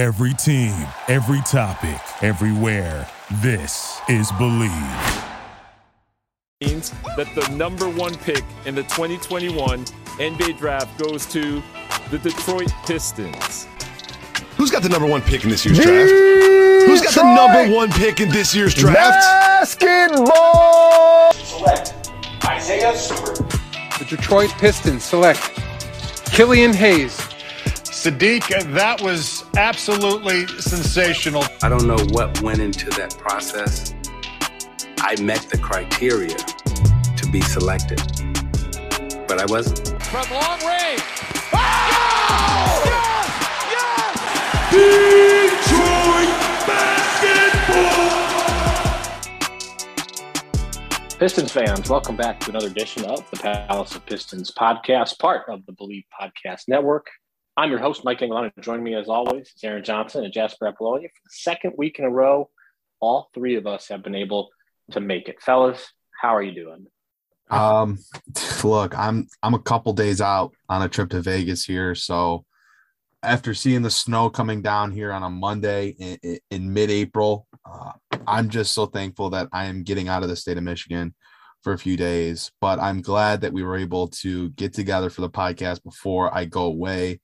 Every team, every topic, everywhere. This is Bleav. Means that the number one pick in the 2021 NBA draft goes to the Detroit Pistons. Who's got the number one pick in this year's draft? Who's got the number one pick in this year's draft? Basketball. Select Isaiah Stewart. The Detroit Pistons select Killian Hayes. Saddiq, that was absolutely sensational. I don't know what went into that process. I met the criteria to be selected, but I wasn't. From long range. Oh! Yes! Yes! Detroit basketball! Pistons fans, welcome back to another edition of the Palace of Pistons podcast, part of the Bleav Podcast Network. I'm your host, Mike Anguilano. Joining me, as always, is Aaron Johnson and Jasper Apollonia. For the second week in a row, all three of us have been able to make it. Fellas, how are you doing? Um, look, I'm I'm a couple days out on a trip to Vegas here, so after seeing the snow coming down here on a Monday in, in, in mid-April, uh, I'm just so thankful that I am getting out of the state of Michigan for a few days. But I'm glad that we were able to get together for the podcast before I go away,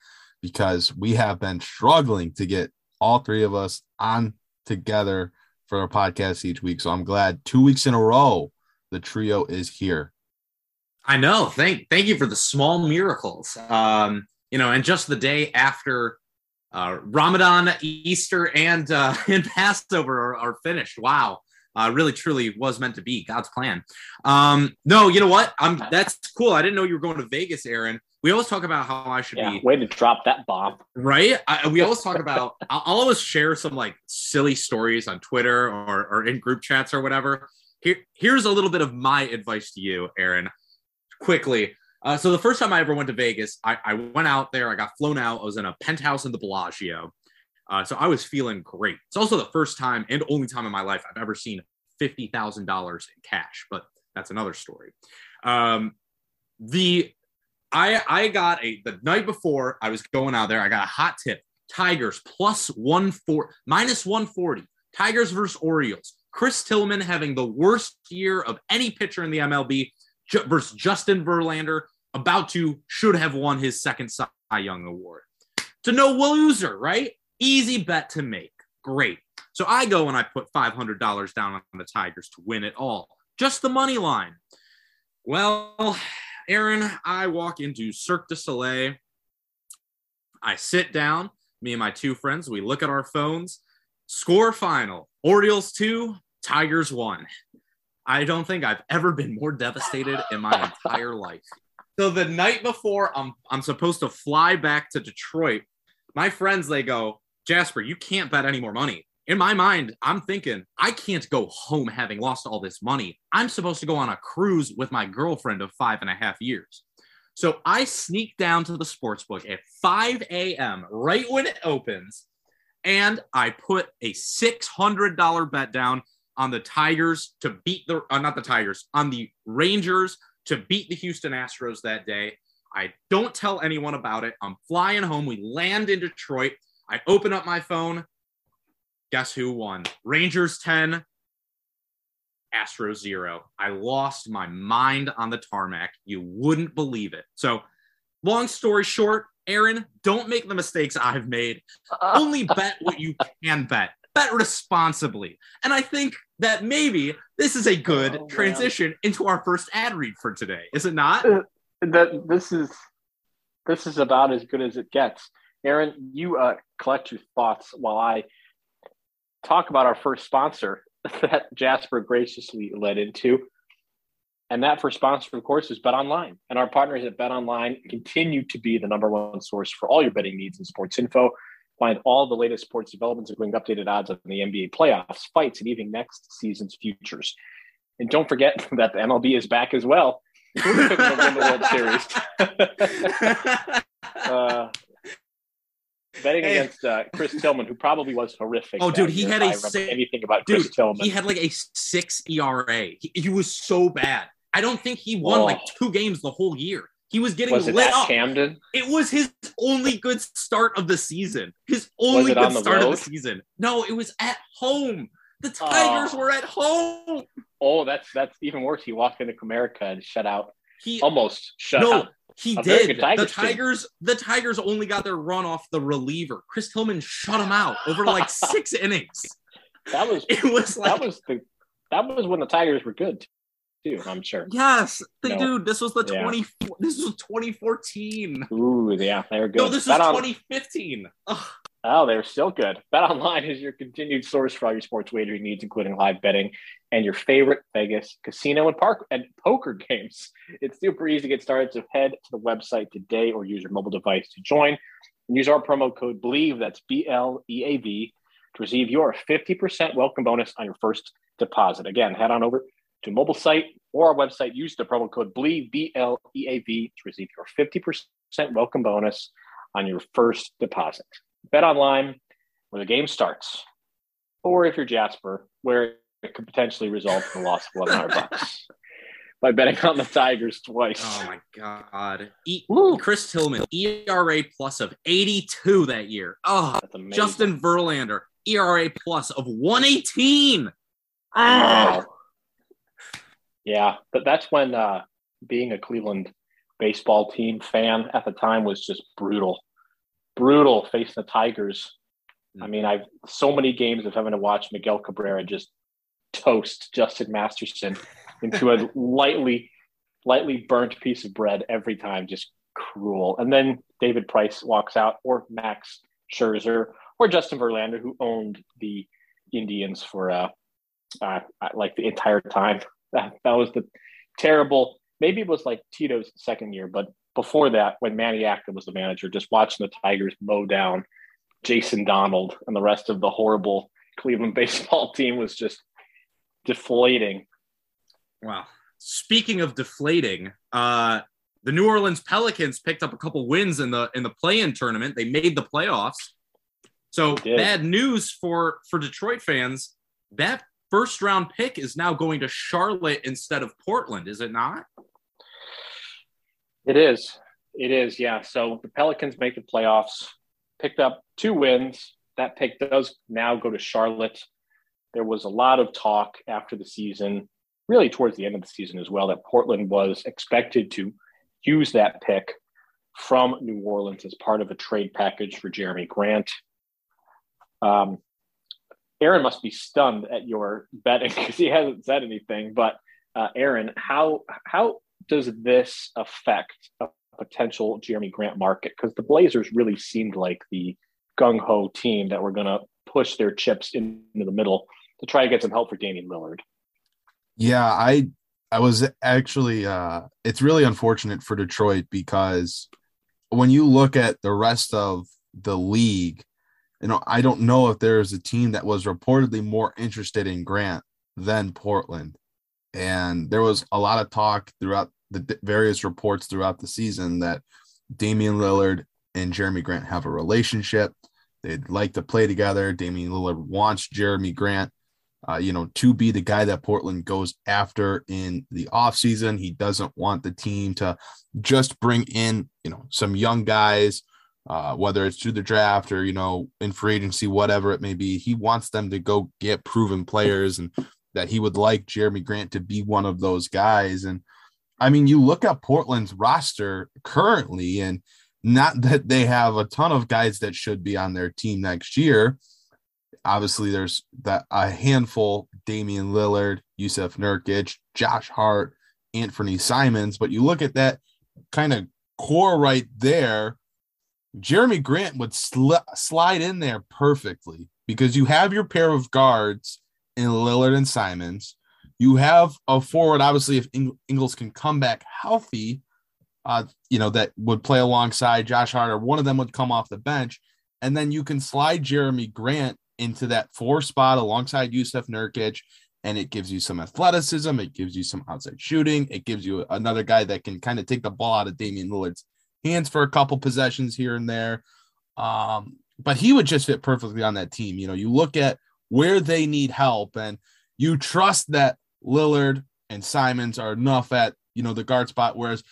because we have been struggling to get all three of us on together for our podcast each week. So I'm glad two weeks in a row the trio is here. I know. Thank thank you for the small miracles. Um, you know, and just the day after uh, Ramadan, Easter, and uh, and Passover are, are finished. Wow, uh, really, truly was meant to be God's plan. Um, no, you know what? I'm that's cool. I didn't know you were going to Vegas, Aaron. We always talk about how I should Yeah, be way to drop that bomb. right. I, we always talk about. I'll, always share some like silly stories on Twitter or or in group chats or whatever. Here, here's a little bit of my advice to you, Aaron. Quickly. Uh, so the first time I ever went to Vegas, I, I went out there. I got flown out. I was in a penthouse in the Bellagio. Uh, so I was feeling great. It's also the first time and only time in my life I've ever seen fifty thousand dollars in cash, but that's another story. Um, the I I got a the night before I was going out there. I got a hot tip: Tigers plus one four minus one forty. Tigers versus Orioles. Chris Tillman having the worst year of any pitcher in the MLB versus Justin Verlander, about to should have won his second Cy Young award. To no loser, right? Easy bet to make. Great. So I go and I put $500 down on the Tigers to win it all. Just the money line. Well, Aaron, I walk into Cirque du Soleil. I sit down, me and my two friends, we look at our phones. Score final Orioles 2, Tigers 1. I don't think I've ever been more devastated in my entire life. So the night before I'm I'm supposed to fly back to Detroit, my friends they go, Jasper, you can't bet any more money. In my mind, I'm thinking I can't go home having lost all this money. I'm supposed to go on a cruise with my girlfriend of five and a half years. So I sneak down to the sports book at 5 a.m. right when it opens, and I put a $600 bet down on the Tigers to beat the uh, not the Tigers on the Rangers to beat the Houston Astros that day. I don't tell anyone about it. I'm flying home. We land in Detroit. I open up my phone. Guess who won? Rangers 10, Astros 0. I lost my mind on the tarmac. You wouldn't believe it. So, long story short, Aaron, don't make the mistakes I've made. Only bet what you can bet. Bet responsibly. And I think that maybe this is a good Oh, transition into our first ad read for today. Is it not? Uh, That this is this is about as good as it gets. Aaron, you uh, collect your thoughts while I talk about our first sponsor that Jasper graciously led into. And that first sponsor, of course, is Bet Online. And our partners at Bet Online continue to be the number one source for all your betting needs and sports info. Find all the latest sports developments, including updated odds on the NBA playoffs, fights, and even next season's futures. And don't forget that the MLB is back as well. You think will win the World Series? uh, betting Hey. against uh, Chris Tillman, who probably was horrific. Oh, dude, he had a sick- anything about Dude, Chris Tillman. he had like a six ERA. He, he was so bad. I don't think he won Oh. like two games the whole year. He was getting Was it lit at up. Camden? It was his only good start of the season. His only on good the start of the season. No, it was at home. The Tigers Oh. were at home. Oh, that's that's even worse. He walked into Comerica and shut out, He almost shut no, out. He A did. good Tigers the team. Tigers, the Tigers only got their run off the reliever. Chris Tillman shut him out over like six innings. That was It was like that was the that was when the Tigers were good too. I'm sure. yes, the dude. This was the Yeah. twenty. This was twenty fourteen. Ooh, yeah, they were good. No, this was on- twenty fifteen. Oh, they're still good. Bet Online is your continued source for all your sports wagering needs, including live betting and your favorite Vegas casino and park and poker games. It's super easy to get started, so head to the website today or use your mobile device to join. And use our promo code Bleav. That's B L E A V, to receive your 50% welcome bonus on your first deposit. Again, head on over to mobile site or our website. Use the promo code Bleav B L E A V, to receive your 50% welcome bonus on your first deposit. Bet online where the game starts, or if you're Jasper, where it could potentially result in the loss of 1100 bucks by betting on the Tigers twice. Oh my god. E- Woo. Chris Tillman, ERA plus of 82 that year. Oh, That's. Justin Verlander, ERA plus of 118. Wow. Yeah, but that's when uh, being a Cleveland baseball team fan at the time was just brutal. Brutal facing the Tigers. I mean, I've so many games of having to watch Miguel Cabrera just toast Justin Masterson into a lightly, lightly burnt piece of bread every time. Just cruel. And then David Price walks out, or Max Scherzer, or Justin Verlander, who owned the Indians for uh, uh, like the entire time. That, that was the terrible. Maybe it was like Tito's second year, but before that, when Manny Acta was the manager, just watching the Tigers mow down Jason Donald and the rest of the horrible Cleveland baseball team was just deflating. Wow. Speaking of deflating, uh, the New Orleans Pelicans picked up a couple wins in the in the play-in tournament. They made the playoffs. So bad news for for Detroit fans. That first round pick is now going to Charlotte instead of Portland, is it not? It is. It is, yeah. So the Pelicans make the playoffs, picked up two wins. That pick does now go to Charlotte. There was a lot of talk after the season, really towards the end of the season as well, that Portland was expected to use that pick from New Orleans as part of a trade package for Jerami Grant. Um, Aaron must be stunned at your betting because he hasn't said anything. But uh, Aaron, how how does this affect a potential Jerami Grant market? Because the Blazers really seemed like the gung ho team that were going to push their chips into the middle to try to get some help for Damian Lillard. Yeah, I I was actually uh it's really unfortunate for Detroit because when you look at the rest of the league, you know, I don't know if there's a team that was reportedly more interested in Grant than Portland. And there was a lot of talk throughout the various reports throughout the season that Damian Lillard and Jerami Grant have a relationship. They'd like to play together. Damian Lillard wants Jerami Grant uh, you know, to be the guy that Portland goes after in the offseason. He doesn't want the team to just bring in, you know, some young guys, uh, whether it's through the draft or, you know, in free agency, whatever it may be. He wants them to go get proven players and that he would like Jerami Grant to be one of those guys. And I mean, you look at Portland's roster currently, and not that they have a ton of guys that should be on their team next year obviously there's that a handful Damian Lillard, Jusuf Nurkic, Josh Hart, Anthony Simons, but you look at that kind of core right there, Jerami Grant would sli- slide in there perfectly because you have your pair of guards in Lillard and Simons. You have a forward, obviously, if Ing- Ingles can come back healthy, uh, you know, that would play alongside Josh Hart, or one of them would come off the bench. And then you can slide Jerami Grant into that four spot alongside Jusuf Nurkic, and it gives you some athleticism. It gives you some outside shooting. It gives you another guy that can kind of take the ball out of Damian Lillard's hands for a couple possessions here and there. Um, but he would just fit perfectly on that team. You know, you look at where they need help, and you trust that Lillard and Simons are enough at you know the guard spot, whereas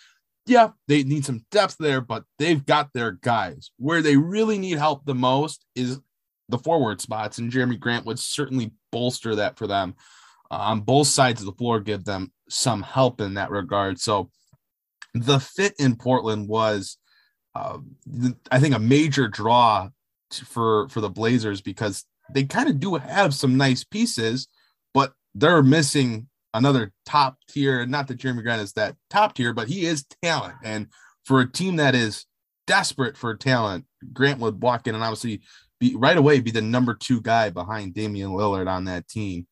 yeah, they need some depth there, but they've got their guys. Where they really need help the most is the forward spots, and Jerami Grant would certainly bolster that for them uh, on both sides of the floor, give them some help in that regard. So the fit in Portland was, uh, I think, a major draw for for the Blazers because they kind of do have some nice pieces, but they're missing another top tier. Not that Jerami Grant is that top tier, but he is talent. And for a team that is desperate for talent, Grant would walk in and obviously be right away be the number two guy behind Damian Lillard on that team.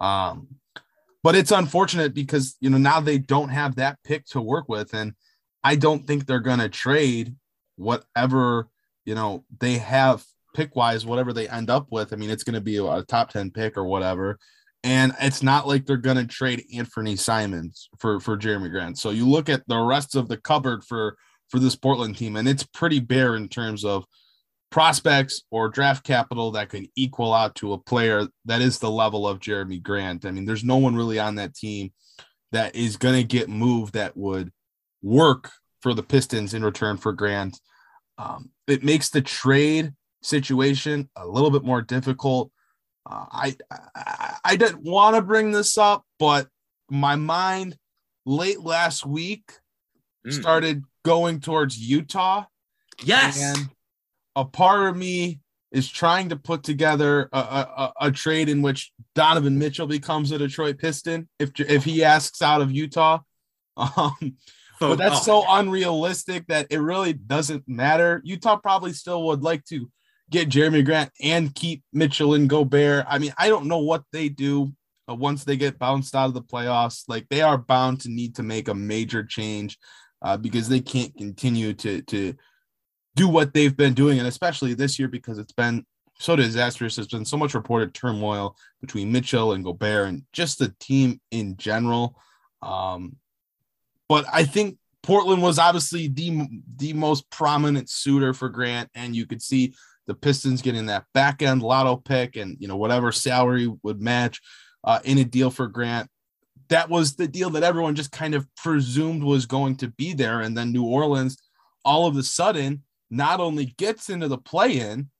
Um, but it's unfortunate because you know now they don't have that pick to work with, and I don't think they're gonna trade whatever you know they have pick wise, whatever they end up with. I mean, it's gonna be a top 10 pick or whatever. And it's not like they're going to trade Anthony Simons for for Jerami Grant. So you look at the rest of the cupboard for for this Portland team, and it's pretty bare in terms of prospects or draft capital that can equal out to a player that is the level of Jerami Grant. I mean, there's no one really on that team that is going to get moved that would work for the Pistons in return for Grant. Um, it makes the trade situation a little bit more difficult. Uh, I, I I didn't want to bring this up, but my mind late last week mm. started going towards Utah. Yes. And a part of me is trying to put together a, a, a, trade in which Donovan Mitchell becomes a Detroit Piston if if he asks out of Utah. Um, but that's so unrealistic that it really doesn't matter. Utah probably still would like to get Jerami Grant and keep Mitchell and Gobert. I mean, I don't know what they do once they get bounced out of the playoffs. Like they are bound to need to make a major change uh, because they can't continue to to do what they've been doing, and especially this year because it's been so disastrous. There's been so much reported turmoil between Mitchell and Gobert and just the team in general. Um, but I think Portland was obviously the the most prominent suitor for Grant, and you could see the Pistons getting that back end lotto pick and you know whatever salary would match uh, in a deal for Grant. That was the deal that everyone just kind of presumed was going to be there, and then New Orleans, all of a sudden, not only gets into the play in,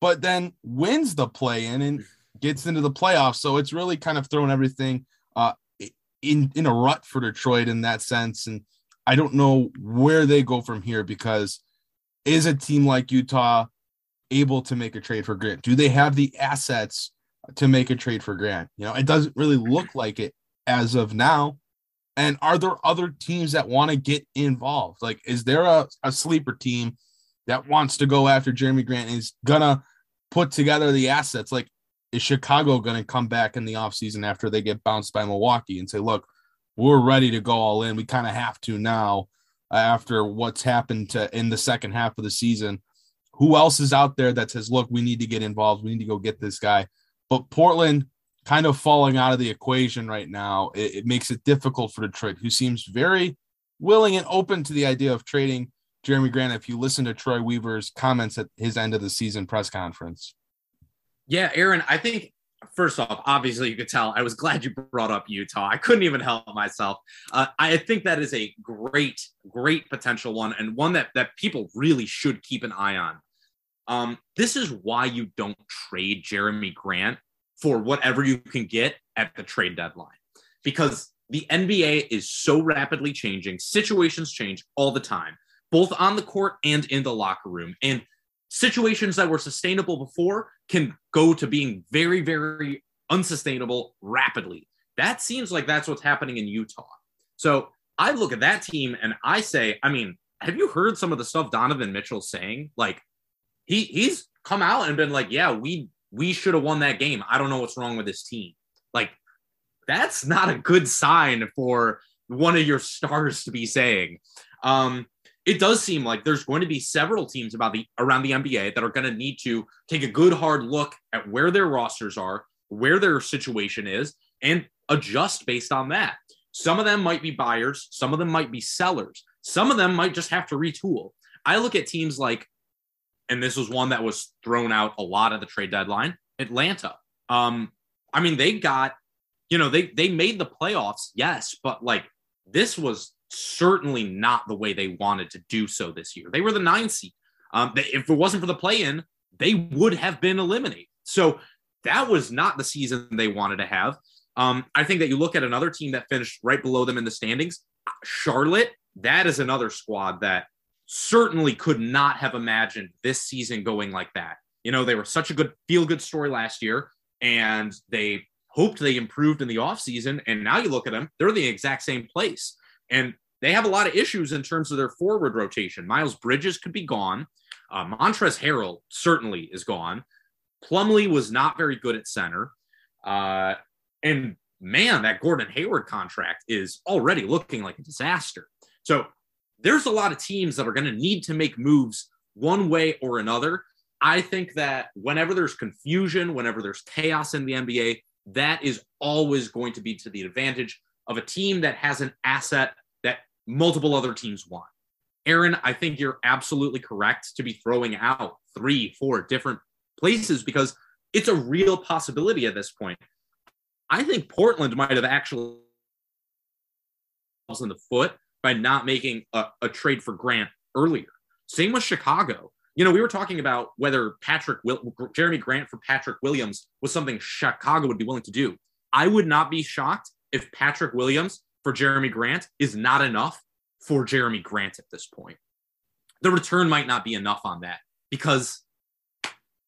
but then wins the play in and gets into the playoffs. So it's really kind of thrown everything uh, in in a rut for Detroit in that sense. And I don't know where they go from here because is a team like Utah able to make a trade for Grant? Do they have the assets to make a trade for Grant? You know, it doesn't really look like it as of now. And are there other teams that want to get involved? Like, is there a, a sleeper team that wants to go after Jerami Grant and is gonna put together the assets. Like, is Chicago gonna come back in the offseason after they get bounced by Milwaukee and say, look, we're ready to go all in. We kind of have to now after what's happened to in the second half of the season. Who else is out there that says, look, we need to get involved, we need to go get this guy? But Portland kind of falling out of the equation right now, it, it makes it difficult for Detroit, who seems very willing and open to the idea of trading Jerami Grant if you listen to Troy Weaver's comments at his end of the season press conference. Yeah, Aaron, I think first off, obviously you could tell I was glad you brought up Utah. I couldn't even help myself. Uh, I think that is a great, great potential one and one that that people really should keep an eye on. Um, this is why you don't trade Jerami Grant for whatever you can get at the trade deadline because the NBA is so rapidly changing. Situations change all the time both on the court and in the locker room. And situations that were sustainable before can go to being very, very unsustainable rapidly. That seems like that's what's happening in Utah. So I look at that team and I say, I mean, have you heard some of the stuff Donovan Mitchell's saying? Like he he's come out and been like, yeah, we we should have won that game. I don't know what's wrong with this team. Like that's not a good sign for one of your stars to be saying. Um, it does seem like there's going to be several teams about the around the NBA that are going to need to take a good hard look at where their rosters are, where their situation is, and adjust based on that. Some of them might be buyers, some of them might be sellers, some of them might just have to retool. I look at teams like, and this was one that was thrown out a lot at the trade deadline, Atlanta. Um, I mean, they got, you know, they they made the playoffs, yes, but like this was certainly not the way they wanted to do so this year. They were the nine seed. Um, they, if it wasn't for the play in, they would have been eliminated. So that was not the season they wanted to have. Um, I think that you look at another team that finished right below them in the standings, Charlotte, that is another squad that certainly could not have imagined this season going like that. You know, they were such a good feel good story last year, and they hoped they improved in the offseason. And now you look at them, they're the exact same place. And they have a lot of issues in terms of their forward rotation. Miles Bridges could be gone. Uh, Montrezl Harrell certainly is gone. Plumlee was not very good at center. Uh, and man, that Gordon Hayward contract is already looking like a disaster. So there's a lot of teams that are going to need to make moves one way or another. I think that whenever there's confusion, whenever there's chaos in the NBA, that is always going to be to the advantage of a team that has an asset that multiple other teams want. Aaron, I think you're absolutely correct to be throwing out three, four different places because it's a real possibility at this point. I think Portland might have actually in the foot by not making a, a trade for Grant earlier. Same with Chicago. You know, we were talking about whether Patrick Will, Jerami Grant for Patrick Williams was something Chicago would be willing to do. I would not be shocked if Patrick Williams for Jerami Grant is not enough for Jerami Grant at this point. The return might not be enough on that because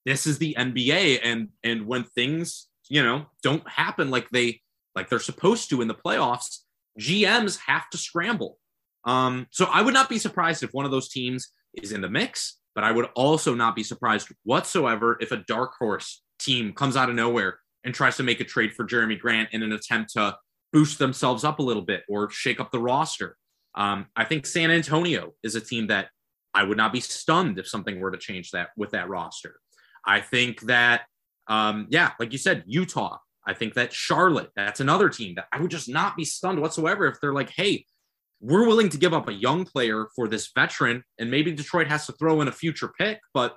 this is the NBA and and when things, you know, don't happen like they like they're supposed to in the playoffs, GMs have to scramble. Um, so I would not be surprised if one of those teams is in the mix, but I would also not be surprised whatsoever if a dark horse team comes out of nowhere and tries to make a trade for Jerami Grant in an attempt to boost themselves up a little bit or shake up the roster. Um, I think San Antonio is a team that I would not be stunned if something were to change that with that roster. I think that, um, yeah, like you said, Utah. I think that Charlotte, that's another team that I would just not be stunned whatsoever if they're like, hey, we're willing to give up a young player for this veteran, and maybe Detroit has to throw in a future pick. But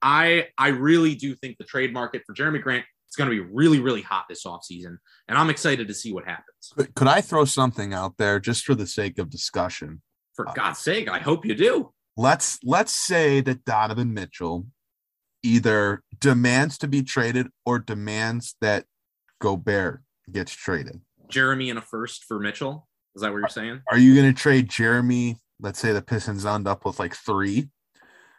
I I really do think the trade market for Jerami Grant is going to be really, really hot this offseason. And I'm excited to see what happens. Could I throw something out there just for the sake of discussion? For uh, God's sake, I hope you do. Let's let's say that Donovan Mitchell either demands to be traded or demands that Gobert gets traded. Jerami in a first for Mitchell. Is that what you're saying? Are you going to trade Jerami? Let's say the Pistons end up with like three.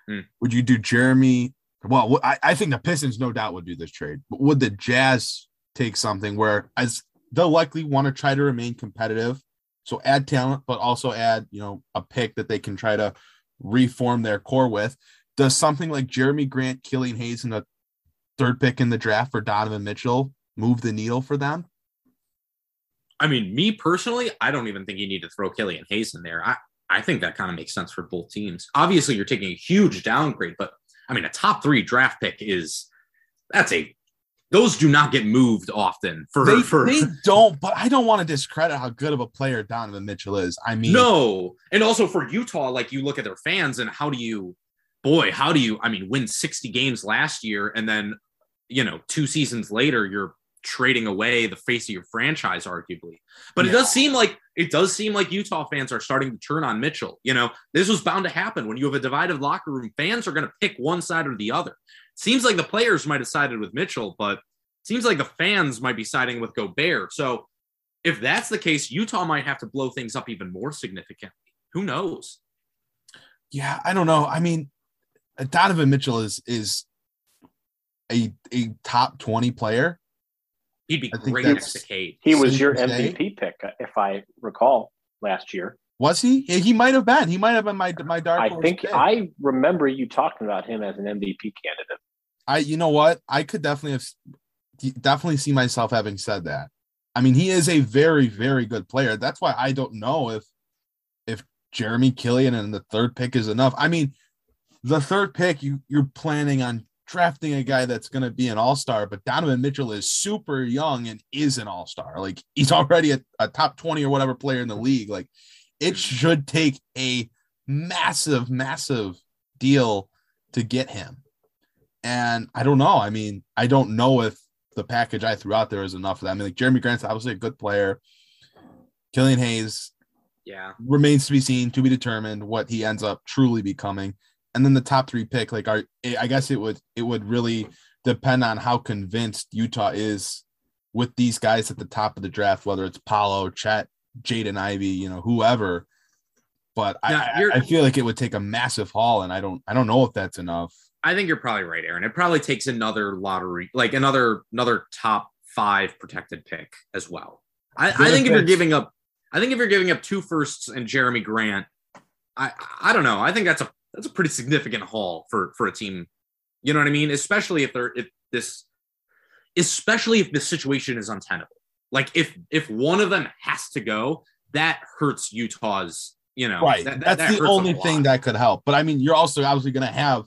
Hmm. Would you do Jerami? Well, I, I think the Pistons no doubt would do this trade, but would the Jazz take something where as they'll likely want to try to remain competitive, so add talent, but also add you know a pick that they can try to reform their core with. Does something like Jerami Grant, Killian Hayes, and a third pick in the draft for Donovan Mitchell move the needle for them? I mean, me personally, I don't even think you need to throw Killian Hayes in there. I, I think that kind of makes sense for both teams. Obviously, you're taking a huge downgrade, but I mean, a top three draft pick is that's a those do not get moved often for they, for they don't but i don't want to discredit how good of a player donovan mitchell is i mean no and also for utah like you look at their fans and how do you boy how do you i mean win 60 games last year and then you know two seasons later you're trading away the face of your franchise, arguably. But yeah. it does seem like it does seem like Utah fans are starting to turn on Mitchell. You know, this was bound to happen when you have a divided locker room. Fans are going to pick one side or the other. Seems like the players might have sided with Mitchell, but seems like the fans might be siding with Gobert. So if that's the case, Utah might have to blow things up even more significantly. Who knows? Yeah, I don't know. I mean, Donovan Mitchell is is a a top 20 player He'd be great next to Cade. He was your MVP pick, uh, if I recall, last year. Was he? He might have been. He might have been my my dark. I think pick. I remember you talking about him as an MVP candidate. I, you know what? I could definitely have definitely see myself having said that. I mean, he is a very, very good player. That's why I don't know if if Jerami Killian and the third pick is enough. I mean, the third pick you you're planning on drafting a guy that's going to be an all star, but Donovan Mitchell is super young and is an all star. Like he's already a, a, top 20 or whatever player in the league. Like it should take a massive, massive deal to get him. And I don't know. I mean, I don't know if the package I threw out there is enough for that. I mean, like Jerami Grant's obviously a good player. Killian Hayes, Yeah. remains to be seen, to be determined what he ends up truly becoming. And then the top three pick, like are I guess it would it would really depend on how convinced Utah is with these guys at the top of the draft, whether it's Paolo, Chet, Jaden Ivey, you know, whoever. But Yeah, I, I, feel like it would take a massive haul, and I don't I don't know if that's enough. I think you're probably right, Aaron. It probably takes another lottery, like another another top five protected pick as well. I, I think if you're giving up, I think if you're giving up two firsts and Jerami Grant, I I don't know. I think that's a that's a pretty significant haul for for a team. You know what I mean? Especially if they're if this, especially if the situation is untenable. Like if if one of them has to go, that hurts Utah's. You know, right. that- that- that's that the only thing that could help. But I mean, you're also obviously going to have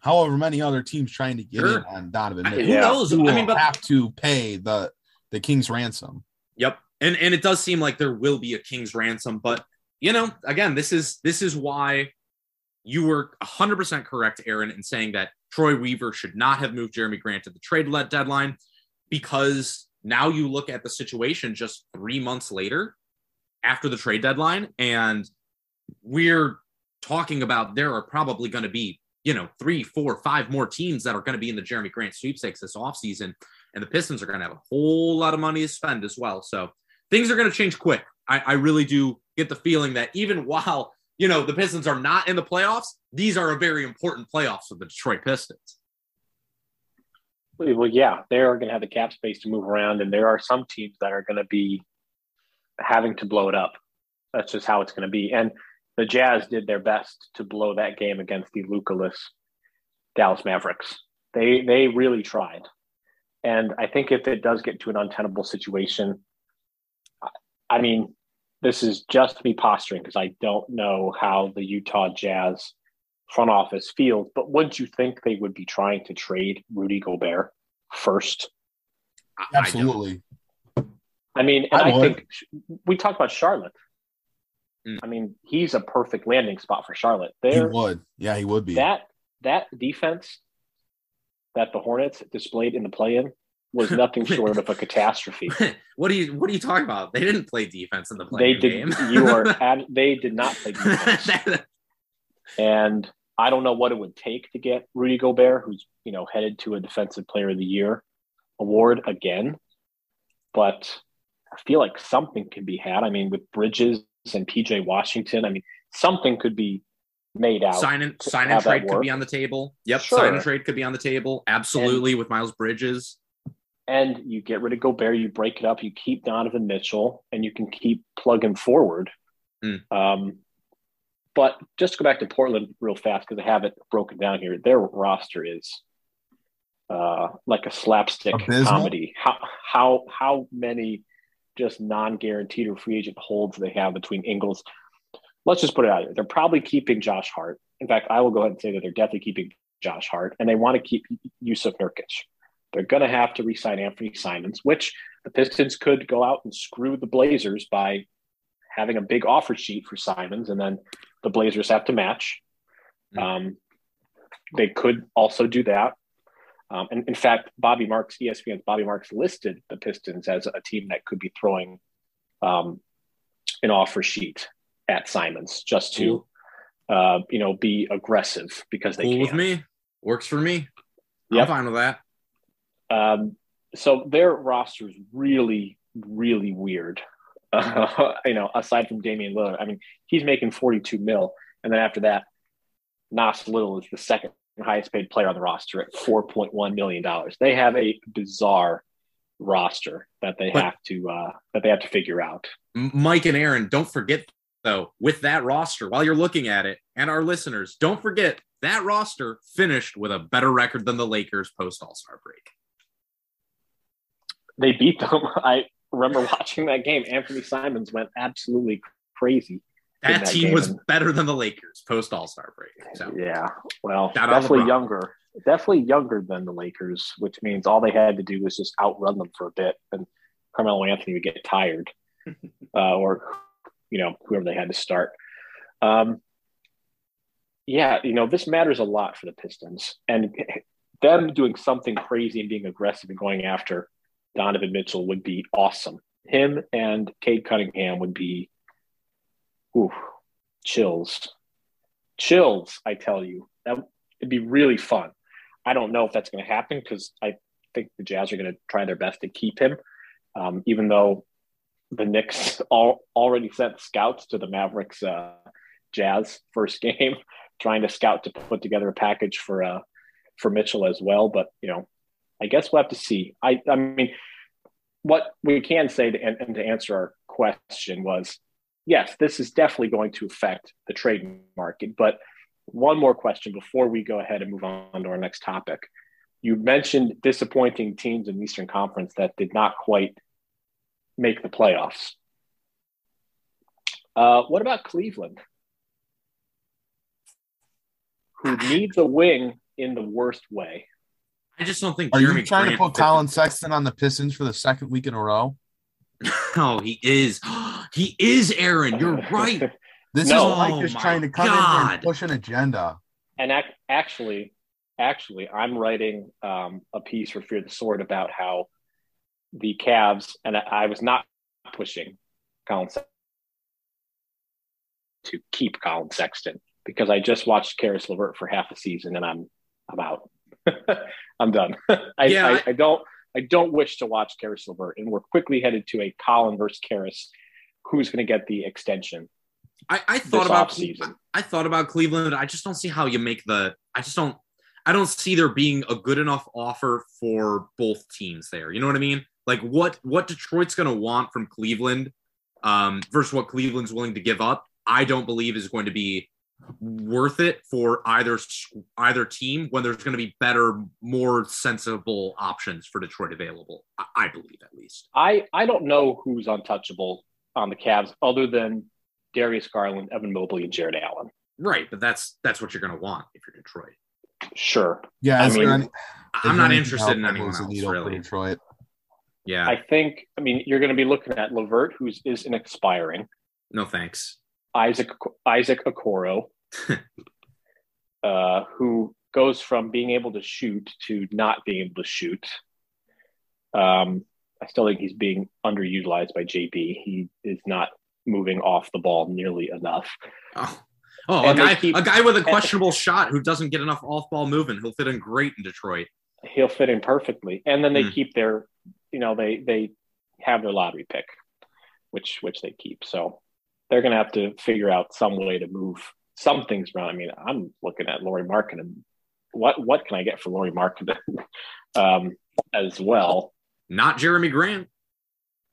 however many other teams trying to get Sure. in on Donovan I- Mitchell. who knows? Who I mean, will but- have to pay the the king's ransom. Yep. And and it does seem like there will be a king's ransom, but you know, again, this is this is why you were 100% correct Aaron in saying that Troy Weaver should not have moved Jerami Grant to the trade deadline because now you look at the situation just 3 months later after the trade deadline and we're talking about there are probably going to be, you know, three, four, five more teams that are going to be in the Jerami Grant sweepstakes this offseason and the Pistons are going to have a whole lot of money to spend as well. So things are going to change quick. I, I really do get the feeling that even while you know the Pistons are not in the playoffs, these are a very important playoffs for the Detroit Pistons. Well, yeah, they're going to have the cap space to move around, and there are some teams that are going to be having to blow it up. That's just how it's going to be. And the Jazz did their best to blow that game against the Lucaless Dallas Mavericks. They they really tried, and I think if it does get to an untenable situation, I mean, this is just me posturing because I don't know how the Utah Jazz front office feels, but wouldn't you think they would be trying to trade Rudy Gobert first? I- I. Absolutely. I mean, and I I, think we talked about Charlotte. Mm. I mean, he's a perfect landing spot for Charlotte. He There, would. Yeah, he would be. that that defense that the Hornets displayed in the play-in was nothing short of a catastrophe. what are you what are you talking about? They didn't play defense in the play They did. game. You are. At, they did not play defense. And I don't know what it would take to get Rudy Gobert, who's you know headed to a Defensive Player of the Year award again. But I feel like something can be had. I mean, with Bridges and PJ Washington, I mean, something could be made out. sign and sign and trade could be on the table. Yep, Sure. sign and trade could be on the table. Absolutely with Miles Bridges. And you get rid of Gobert, you break it up, you keep Donovan Mitchell, and you can keep plugging forward. Mm. Um, but just to go back to Portland real fast because I have it broken down here. Their roster is uh, like a slapstick Abysmal? comedy. How how how many just non-guaranteed or free agent holds they have between Ingles? Let's just put it out there. They're probably keeping Josh Hart. In fact, I will go ahead and say that they're definitely keeping Josh Hart, and they want to keep Jusuf Nurkic. They're going to have to re-sign Anthony Simons, which the Pistons could go out and screw the Blazers by having a big offer sheet for Simons, and then the Blazers have to match. Mm. Um, they could also do that. Um, and in fact, Bobby Marks, ESPN's Bobby Marks listed the Pistons as a team that could be throwing um, an offer sheet at Simons just to, uh, you know, be aggressive because they Cool can. with me. Works for me. Yep. I'm fine with that. Um, so their roster is really, really weird. Uh, you know, aside from Damian Lillard, I mean, he's making 42 mil. And then after that, Nas Little is the second highest paid player on the roster at $4.1 million. They have a bizarre roster that they But- have to uh, that they have to figure out. Mike and Aaron, don't forget though, with that roster, while you're looking at it, and our listeners, don't forget that roster finished with a better record than the Lakers post All Star break. They beat them. I remember watching that game. Anthony Simons went absolutely crazy. That, that team game. was better than the Lakers post All Star break. So Yeah, well, Shout definitely younger, definitely younger than the Lakers, which means all they had to do was just outrun them for a bit, and Carmelo Anthony would get tired, uh, or you know whoever they had to start. Um, yeah, you know this matters a lot for the Pistons, and them doing something crazy and being aggressive and going after Donovan Mitchell would be awesome. Him and Cade Cunningham would be Ooh, chills, chills! I tell you, that it'd be really fun. I don't know if that's going to happen because I think the Jazz are going to try their best to keep him, um, even though the Knicks all, already sent scouts to the Mavericks uh, Jazz first game, trying to scout to put together a package for uh, for Mitchell as well. But you know, I guess we'll have to see. I I mean, what we can say to, and, and to answer our question was, yes, this is definitely going to affect the trade market. But one more question before we go ahead and move on to our next topic. You mentioned disappointing teams in the Eastern Conference that did not quite make the playoffs. Uh, what about Cleveland, who needs a wing in the worst way? I just don't think. Are Jerami you trying Grant to put fit- Collin Sexton on the Pistons for the second week in a row? No, he is. He is Aaron. You're right. This No. is Mike Oh just trying to come in and push an agenda. And ac- actually, actually, I'm writing um, a piece for Fear the Sword about how the Cavs, and I, I was not pushing Collin Sexton to keep Collin Sexton because I just watched Caris LeVert for half a season and I'm I'm out. I'm done. I, Yeah, I, I- I don't I don't wish to watch Caris LeVert, and we're quickly headed to a Collin versus Caris. Who's going to get the extension? I, I thought about. I thought about Cleveland. I just don't see how you make the. I just don't. I don't see there being a good enough offer for both teams there. You know what I mean? Like what what Detroit's going to want from Cleveland um, versus what Cleveland's willing to give up. I don't believe is going to be worth it for either either team when there's going to be better, more sensible options for Detroit available. I, I believe at least. I I don't know who's untouchable on the Cavs other than Darius Garland, Evan Mobley, and Jarrett Allen. Right, but that's that's what you're going to want if you're Detroit. Sure. Yeah, I is there mean, any- I'm not interested in anyone else really. Detroit. Yeah, I think. I mean, you're going to be looking at Levert, who's is an expiring. no thanks. Isaac Isaac Okoro, uh, who goes from being able to shoot to not being able to shoot. Um, I still think he's being underutilized by JB. He is not moving off the ball nearly enough. Oh, oh a And guy, keep- a guy with a questionable shot who doesn't get enough off ball movement. He'll fit in great in Detroit. He'll fit in perfectly. And then they Hmm. keep their, you know, they they have their lottery pick, which which they keep. So they're going to have to figure out some way to move some things around. I mean, I'm looking at Lauri Markkanen and what what can I get for Lauri Markkanen um, as well? Not Jerami Grant.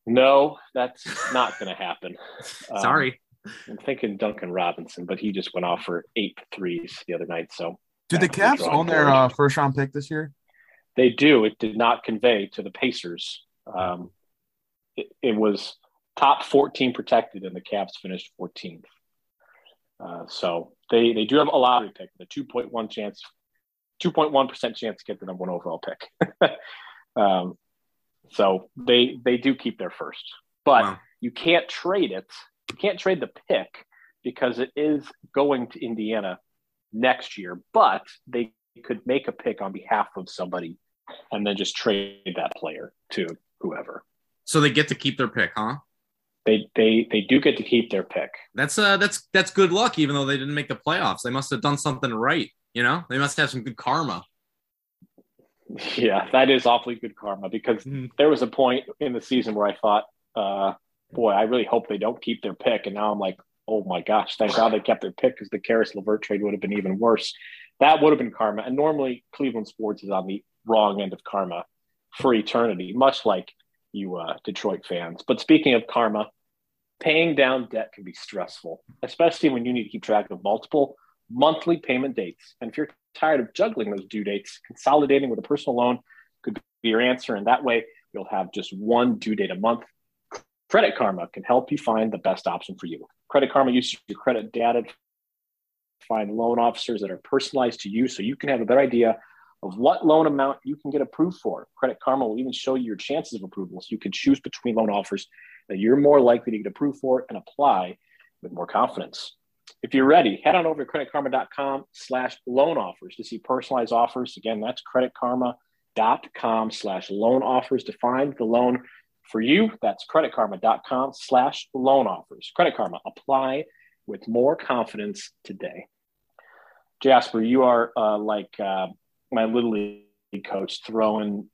No, that's not going to happen. Um, Sorry. I'm thinking Duncan Robinson, but he just went off for eight threes the other night. So Do the back the Cavs drawing own their uh, first round pick this year? They do. It did not convey to the Pacers. Um, it, it was top 14 protected, and the Cavs finished 14th. Uh, so they they do have a lottery pick, the 2.1 chance, 2.1 percent chance to get the number one overall pick. um, so they they do keep their first, but Wow. you can't trade it. You can't trade the pick because it is going to Indiana next year. But they could make a pick on behalf of somebody and then just trade that player to whoever. So they get to keep their pick, huh? They they they do get to keep their pick. That's uh that's that's good luck, even though they didn't make the playoffs. They must have done something right. You know, they must have some good karma. Yeah, that is awfully good karma because Mhm. there was a point in the season where I thought, uh, boy, I really hope they don't keep their pick. And now I'm like, oh my gosh, thank God they kept their pick because the Caris Levert trade would have been even worse. That would have been karma. And normally Cleveland sports is on the wrong end of karma for eternity, much like you uh, Detroit fans. But speaking of karma, paying down debt can be stressful, especially when you need to keep track of multiple monthly payment dates. And if you're tired of juggling those due dates, consolidating with a personal loan could be your answer. And that way, you'll have just one due date a month. Credit Karma can help you find the best option for you. Credit Karma uses your credit data to find loan officers that are personalized to you so you can have a better idea of what loan amount you can get approved for. Credit Karma will even show you your chances of approval so you can choose between loan offers that you're more likely to get approved for and apply with more confidence. If you're ready, head on over to creditkarma.com slash loan offers to see personalized offers. Again, that's creditkarma.com slash loan offers to find the loan for you. That's creditkarma.com slash loan offers. Credit Karma, apply with more confidence today. Jasper, you are uh, like uh, my little league coach throwing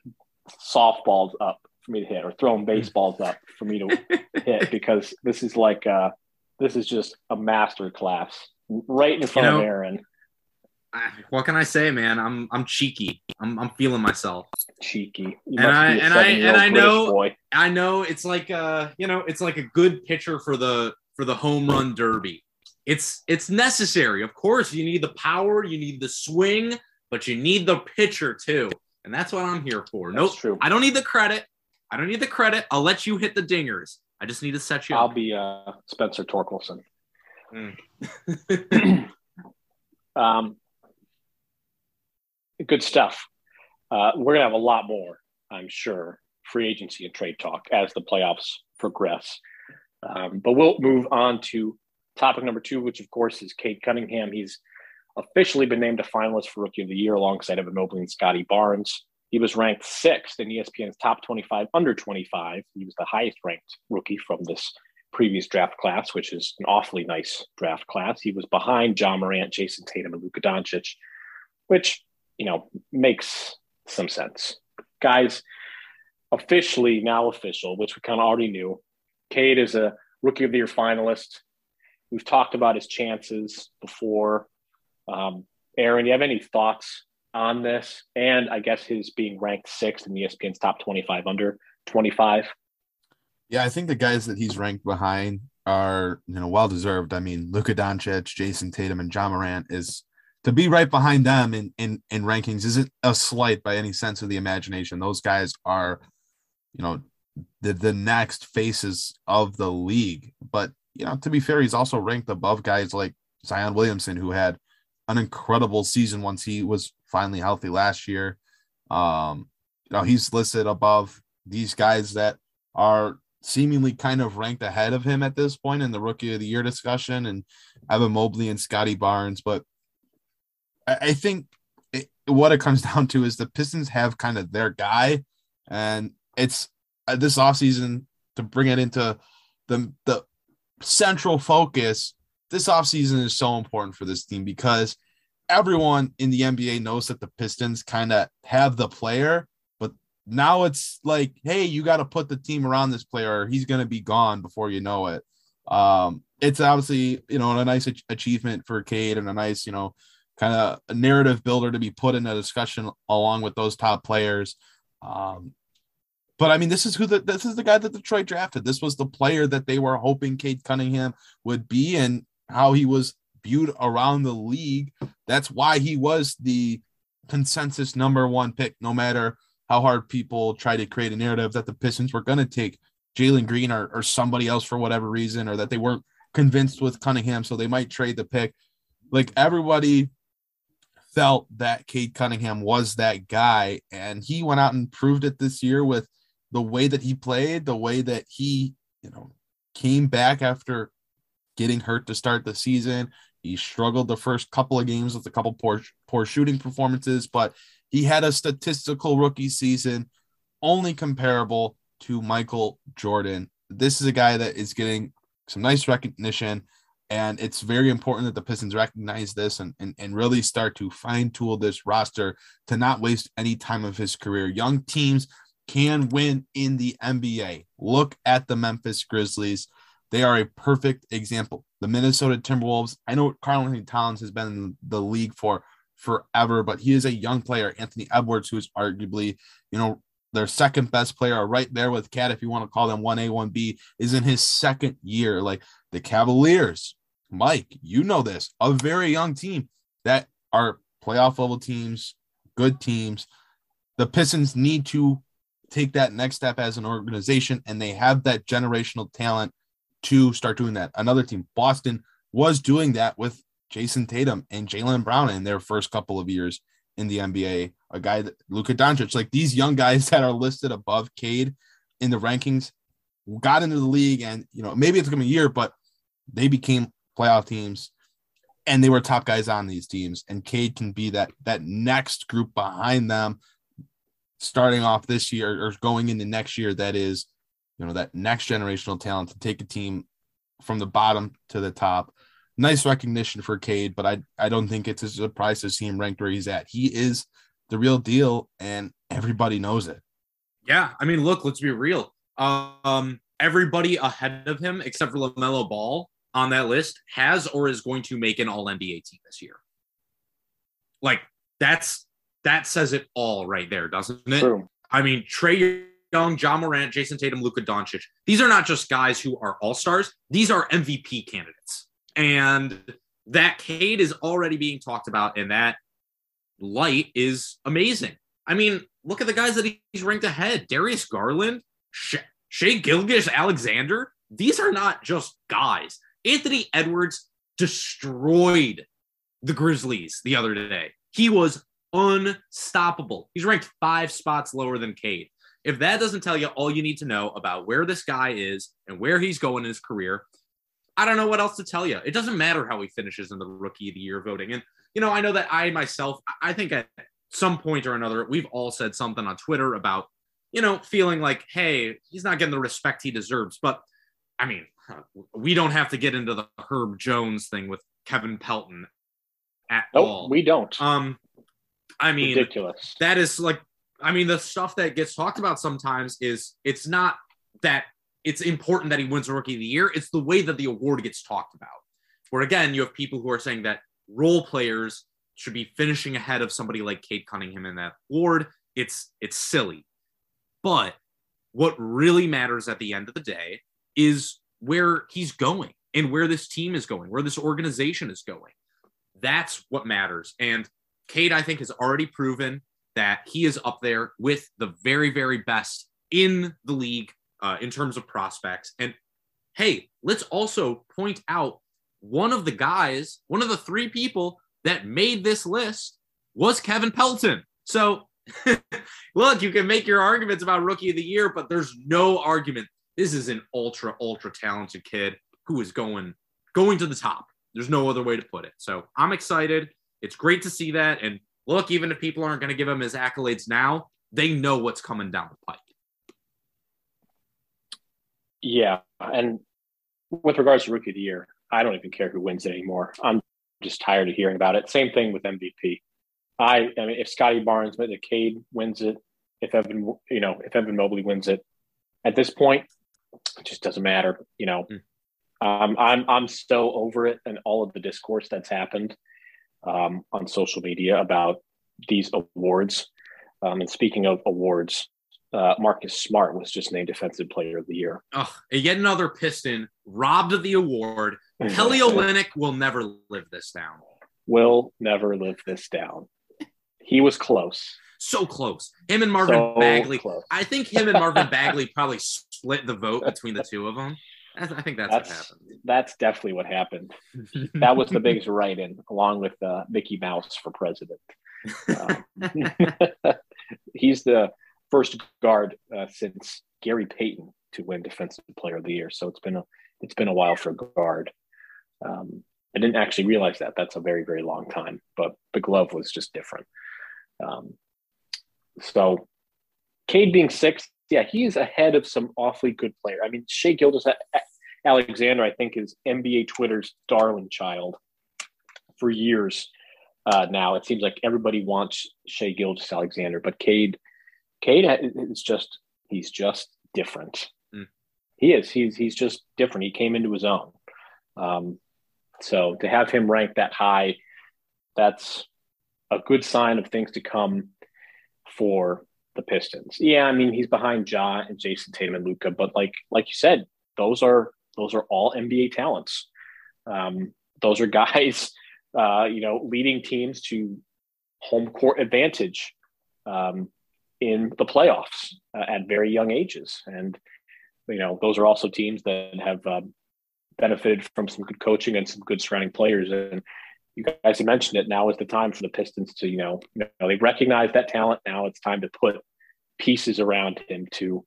softballs up for me to hit or throwing baseballs up for me to hit because this is like uh, this is just a master class right in front you know, of Aaron. What can I say, man? I'm I'm cheeky. I'm I'm feeling myself. Cheeky. and I and I and I know boy. I know it's like uh you know it's like a good pitcher for the for the home run derby. It's it's necessary. Of course, you need the power, you need the swing, but you need the pitcher too. And that's what I'm here for. No, nope, true. I don't need the credit. I don't need the credit. I'll let you hit the dingers. I just need to set you up. I'll up. be uh, Spencer Torkelson. Mm. um, good stuff. Uh, we're going to have a lot more, I'm sure, free agency and trade talk as the playoffs progress. Um, but we'll move on to topic number two, which of course is Cade Cunningham. He's officially been named a finalist for Rookie of the Year alongside Evan Mobley and Scottie Barnes. He was ranked sixth in ESPN's top 25 under 25. He was the highest ranked rookie from this previous draft class, which is an awfully nice draft class. He was behind Ja Morant, Jayson Tatum, and Luka Doncic, which, you know, makes some sense. Guys, officially now official, which we kind of already knew, Cade is a rookie of the year finalist. We've talked about his chances before. Um, Aaron, do you have any thoughts on this, and I guess his being ranked sixth in ESPN's top 25 under 25. Yeah, I think the guys that he's ranked behind are you know well deserved. I mean, Luka Doncic, Jayson Tatum, and Ja Morant is to be right behind them in in in rankings isn't a slight by any sense of the imagination. Those guys are, you know, the the next faces of the league. But you know, to be fair, he's also ranked above guys like Zion Williamson, who had an incredible season once he was finally healthy last year. Um, you know, he's listed above these guys that are seemingly kind of ranked ahead of him at this point in the rookie of the year discussion and Evan Mobley and Scottie Barnes. But I, I think it, what it comes down to is the Pistons have kind of their guy, and it's uh, this offseason to bring it into the the central focus. This offseason is so important for this team because everyone in the NBA knows that the Pistons kind of have the player, but now it's like, hey, you got to put the team around this player. he's going to be gone before you know it. Um, it's obviously, you know, a nice achievement for Cade and a nice, you know, kind of a narrative builder to be put in a discussion along with those top players. Um, but I mean, this is who the this is the guy that Detroit drafted. This was the player that they were hoping Cade Cunningham would be, and how he was viewed around the league. That's why he was the consensus number one pick, no matter how hard people try to create a narrative that the Pistons were going to take Jalen Green or, or somebody else for whatever reason, or that they weren't convinced with Cunningham, so they might trade the pick. Like everybody felt that Cade Cunningham was that guy, and he went out and proved it this year with the way that he played, the way that he, you know, came back after getting hurt to start the season. He struggled the first couple of games with a couple poor poor shooting performances, but he had a statistical rookie season only comparable to Michael Jordan. This is a guy that is getting some nice recognition, and it's very important that the Pistons recognize this and, and, and really start to fine tool this roster to not waste any time of his career. Young teams can win in the NBA. Look at the Memphis Grizzlies. They are a perfect example. The Minnesota Timberwolves, I know Karl-Anthony Towns has been in the league for forever, but he is a young player. Anthony Edwards, who is arguably, you know, their second best player, right there with Cat, if you want to call them 1A, 1B, is in his second year. Like the Cavaliers, Mike, you know this, a very young team that are playoff level teams, good teams. The Pistons need to take that next step as an organization, and they have that generational talent to start doing that. Another team, Boston, was doing that with Jayson Tatum and Jaylen Brown in their first couple of years in the NBA. A guy that Luka Doncic, like these young guys that are listed above Cade in the rankings, got into the league, and you know maybe it's a year, but they became playoff teams, and they were top guys on these teams. And Cade can be that that next group behind them, starting off this year or going into next year. That is you know that next generational talent to take a team from the bottom to the top. nice recognition for Cade, but I I don't think it's a surprise to see him ranked where he's at. He is the real deal, and everybody knows it. Yeah, I mean, look, let's be real. Um, everybody ahead of him, except for LaMelo Ball, on that list has or is going to make an All NBA team this year. Like that's that says it all right there, doesn't it? True. I mean, Trae Young, Ja Morant, Jayson Tatum, Luka Doncic. These are not just guys who are all stars. These are MVP candidates, and that Cade is already being talked about, and that light is amazing. I mean, look at the guys that he's ranked ahead: Darius Garland, Shai Gilgeous Alexander. These are not just guys. Anthony Edwards destroyed the Grizzlies the other day. He was unstoppable. He's ranked five spots lower than Cade. If that doesn't tell you all you need to know about where this guy is and where he's going in his career, I don't know what else to tell you. It doesn't matter how he finishes in the rookie of the year voting. And, you know, I know that I myself, I think at some point or another, we've all said something on Twitter about, you know, feeling like, hey, he's not getting the respect he deserves. But I mean, we don't have to get into the Herb Jones thing with Kevin Pelton at nope, all. We don't. Um, I mean, ridiculous. That is like, I mean, the stuff that gets talked about sometimes is it's not that it's important that he wins the Rookie of the Year. It's the way that the award gets talked about. Where again, you have people who are saying that role players should be finishing ahead of somebody like Cade Cunningham in that award. It's it's silly, but what really matters at the end of the day is where he's going and where this team is going, where this organization is going. That's what matters. And Cade, I think, has already proven that he is up there with the very, very best in the league uh, in terms of prospects. And hey, let's also point out one of the guys, one of the three people that made this list was Kevin Pelton. So, look, you can make your arguments about rookie of the year, but there's no argument. This is an ultra, ultra talented kid who is going going to the top. There's no other way to put it. So I'm excited. It's great to see that. And look, even if people aren't going to give him his accolades now, they know what's coming down the pike. Yeah. And with regards to rookie of the year, I don't even care who wins it anymore. I'm just tired of hearing about it. Same thing with MVP. I, I mean, if Scottie Barnes, if Cade wins it, if Evan, you know, if Evan Mobley wins it, at this point, it just doesn't matter. You know, mm. um, I'm I'm so over it and all of the discourse that's happened um, on social media about these awards. Um, and speaking of awards, uh, Marcus Smart was just named Defensive Player of the Year. Oh, yet another Piston robbed of the award. Kelly Olynyk will never live this down. Will never live this down. He was close. So close. Him and Marvin so Bagley. Close. I think him and Marvin Bagley probably split the vote between the two of them. I think that's, that's, what happened. That's definitely what happened. that was the biggest write-in, along with uh, Mickey Mouse for president. Um, he's the first guard uh, since Gary Payton to win Defensive Player of the Year. So it's been a it's been a while for guard. Um, I didn't actually realize that. That's a very very long time, but the glove was just different. Um, so Cade being sixth, yeah, he's ahead of some awfully good player. I mean, Shai Gilgeous Alexander, I think, is NBA Twitter's darling child for years uh, now. It seems like everybody wants Shai Gilgeous Alexander, but Cade, Cade is just he's just different. Mm. He is. He's he's just different. He came into his own. Um, so to have him ranked that high, that's a good sign of things to come for the Pistons. Yeah, I mean he's behind Ja and Jayson Tatum and Luka, but like like you said, those are those are all NBA talents. Um, those are guys, uh, you know, leading teams to home court advantage um, in the playoffs uh, at very young ages, and you know those are also teams that have um, benefited from some good coaching and some good surrounding players. And you guys have mentioned it. Now is the time for the Pistons to, you know, you know they recognize that talent. Now it's time to put pieces around him to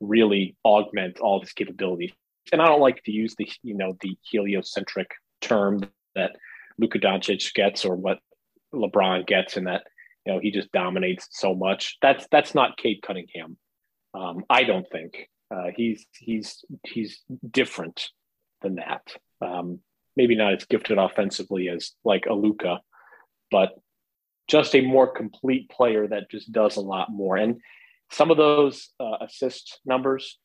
really augment all his capabilities and I don't like to use the you know the heliocentric term that Luka Doncic gets or what LeBron gets, and that you know he just dominates so much. That's that's not Cade Cunningham. Um, I don't think uh, he's he's he's different than that. Um, maybe not as gifted offensively as like a Luka, but just a more complete player that just does a lot more. And some of those uh, assist numbers,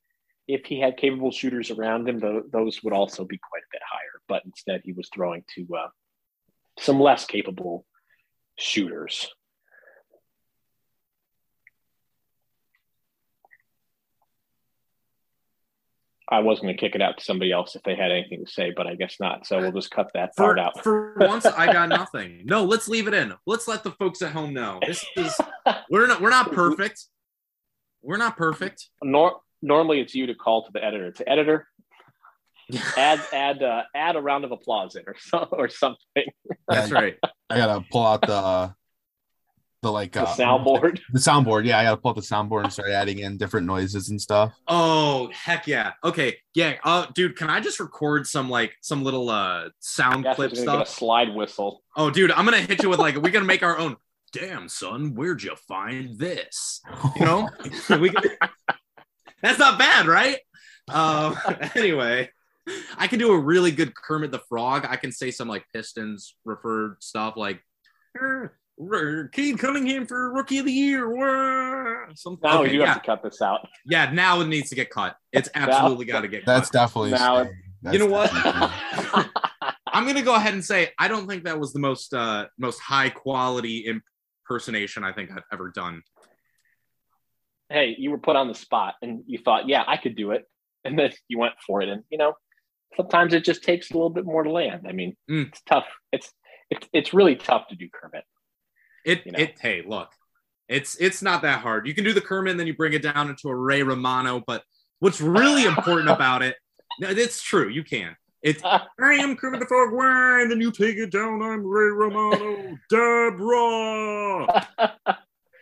if he had capable shooters around him, th- those would also be quite a bit higher. But instead, he was throwing to uh, some less capable shooters. I was going to kick it out to somebody else if they had anything to say, but I guess not. So we'll just cut that part For, out. for once, I got nothing. No, let's leave it in. Let's let the folks at home know. This is we're not we're not perfect. We're not perfect. Nor- normally, it's you to call to the editor. To editor, add add uh, add a round of applause in or so, or something. That's right. I gotta pull out the the like The uh, soundboard. The soundboard, yeah. I gotta pull out the soundboard and start adding in different noises and stuff. Oh heck yeah. Okay. Yeah. Uh dude, can I just record some like some little uh sound Guess clip it's get a stuff? slide whistle. Oh dude, I'm gonna hit you with like we're gonna make our own damn son, where'd you find this? You know? we can, that's not bad, right? Um anyway. I can do a really good Kermit the Frog. I can say some like Pistons referred stuff like "Er, er, Cade Cunningham for Rookie of the Year. Wah." Some, Now okay, you yeah. have to cut this out. Yeah, now it needs to get cut. It's absolutely got to get cut. That's cut. definitely Now- That's you know what? I'm gonna go ahead and say I don't think that was the most uh most high quality impersonation I think I've ever done. hey, you were put on the spot and you thought, yeah, I could do it. And then you went for it. And, you know, sometimes it just takes a little bit more to land. I mean, Mm. it's tough. It's, it's, it's really tough to do Kermit. It You know. it hey look, it's it's not that hard. You can do the Kermit and then you bring it down into a Ray Romano, but what's really important about it, it's true, you can. It I am Kermit the Frog, and then you take it down. I'm Ray Romano, Deborah.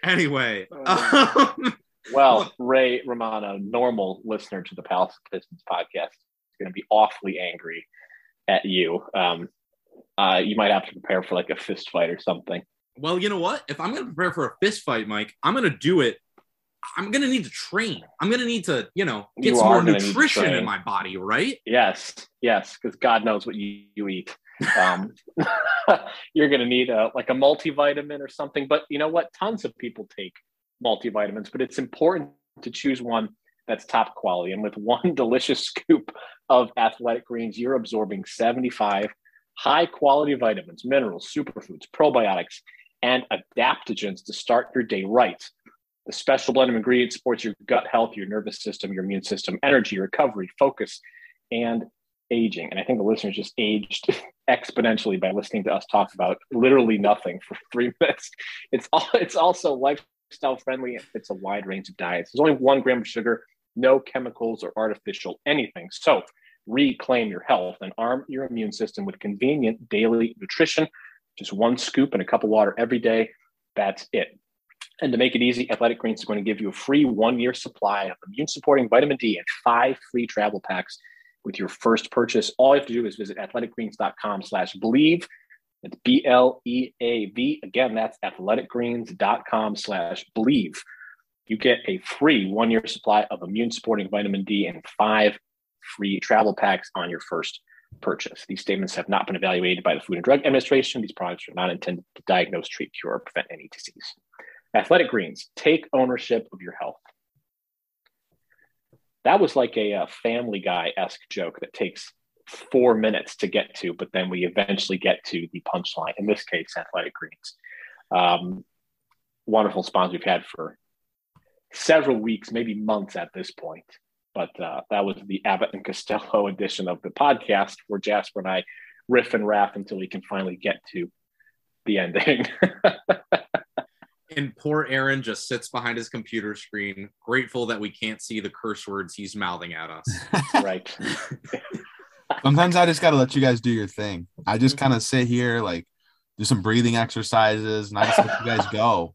Anyway, um, Well, Ray Romano, normal listener to the Palace Pistons podcast, is going to be awfully angry at you. Um, uh, you might have to prepare for like a fist fight or something. Well, you know what? If I'm going to prepare for a fist fight, Mike, I'm going to do it. I'm going to need to train. I'm going to need to, you know, get You some more gonna need to nutrition in my body, right? Yes, yes, because God knows what you, you eat. Um, you're going to need a, like a multivitamin or something. But you know what? Tons of people take multivitamins, but it's important to choose one that's top quality. And with one delicious scoop of athletic greens, you're absorbing 75 high quality vitamins, minerals, superfoods, probiotics, and adaptogens to start your day right. The special blend of ingredients supports your gut health, your nervous system, your immune system, energy, recovery, focus, and aging. And I think the listeners just aged exponentially by listening to us talk about literally nothing for three minutes. It's all it's also lifestyle friendly. And it's a wide range of diets. There's only one gram of sugar, no chemicals or artificial anything. So reclaim your health and arm your immune system with convenient daily nutrition. Just one scoop and a cup of water every day. That's it. And to make it easy, Athletic Greens is going to give you a free one year supply of immune supporting vitamin D and five free travel packs with your first purchase. All you have to do is visit athleticgreens.com slash bleav. It's B L E A V. Again, that's athleticgreens.com slash bleav. You get a free one year supply of immune supporting vitamin D and five free travel packs on your first purchase. These statements have not been evaluated by the Food and Drug Administration. These products are not intended to diagnose, treat, cure, or prevent any disease. Athletic Greens, take ownership of your health. That was like a, uh Family Guy esque joke that takes four minutes to get to, but then we eventually get to the punchline. In this case, Athletic Greens. Um, wonderful sponsor we've had for several weeks, maybe months at this point. But uh, that was the Abbott and Costello edition of the podcast where Jasper and I riff and raff until we can finally get to the ending. And poor Aaron just sits behind his computer screen, grateful that we can't see the curse words he's mouthing at us. right. Sometimes I just gotta let you guys do your thing. I just kind of sit here, like do some breathing exercises, and I just let you guys go.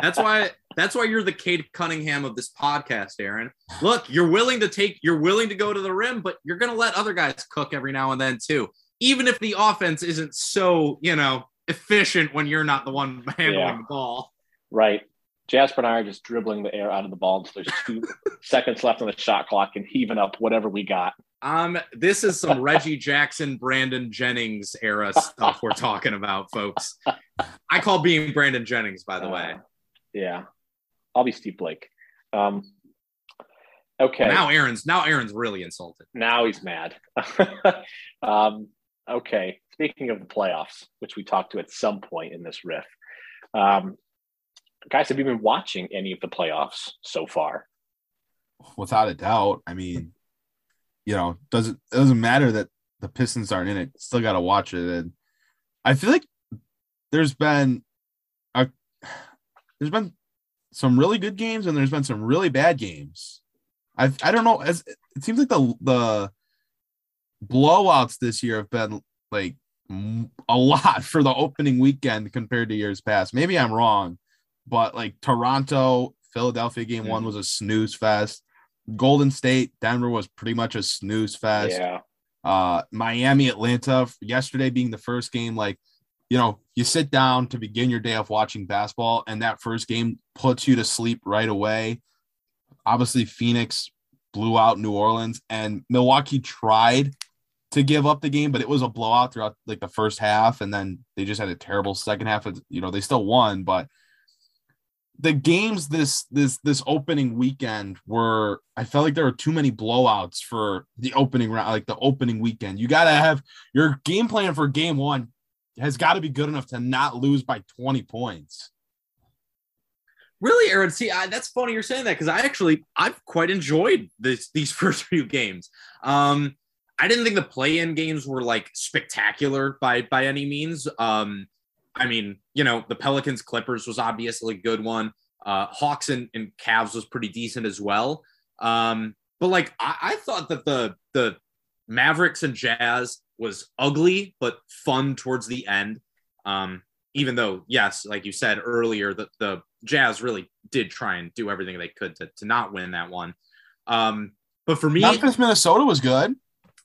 That's why that's why you're the Cade Cunningham of this podcast, Aaron. Look, you're willing to take you're willing to go to the rim, but you're gonna let other guys cook every now and then too. Even if the offense isn't so, you know, efficient when you're not the one handling Yeah. the ball. Right. Jasper and I are just dribbling the air out of the ball until there's two seconds left on the shot clock and heaving up whatever we got. Um, this is some Reggie Jackson, Brandon Jennings era stuff we're talking about, folks. I call being Brandon Jennings, by the Uh, way. Yeah, I'll be Steve Blake. Um, okay, Now Aaron's now Aaron's really insulted. now he's mad. um, okay, speaking of the playoffs, which we talked to at some point in this riff, um, guys, have you been watching any of the playoffs so far? Without a doubt. I mean, you know, doesn't it doesn't matter that the Pistons aren't in it. Still got to watch it, and I feel like there's been a there's been some really good games and there's been some really bad games. I I don't know. As it seems like the the blowouts this year have been like a lot for the opening weekend compared to years past. Maybe I'm wrong, but like Toronto, Philadelphia game one was a snooze fest. Golden State, Denver was pretty much a snooze fest. Yeah, Uh, Miami, Atlanta, yesterday being the first game, like, you know, you sit down to begin your day of watching basketball, and that first game puts you to sleep right away. Obviously, Phoenix blew out New Orleans, and Milwaukee tried to give up the game, but it was a blowout throughout like the first half, and then they just had a terrible second half. Of, you know, they still won, but the games this this this opening weekend were I felt like there were too many blowouts for the opening round, like the opening weekend. You got to have your game plan for game one has got to be good enough to not lose by 20 points. Really, Aaron? See, I, that's funny you're saying that because I actually I've quite enjoyed this these first few games. Um, I didn't think the play-in games were like spectacular by by any means. Um, I mean, you know, the Pelicans Clippers was obviously a good one. Uh, Hawks and, and Cavs was pretty decent as well. Um, but like I, I thought that the the Mavericks and Jazz was ugly but fun towards the end. Um, even though, yes, like you said earlier, that the Jazz really did try and do everything they could to, to not win that one. Um, but for me, Memphis, Minnesota was good.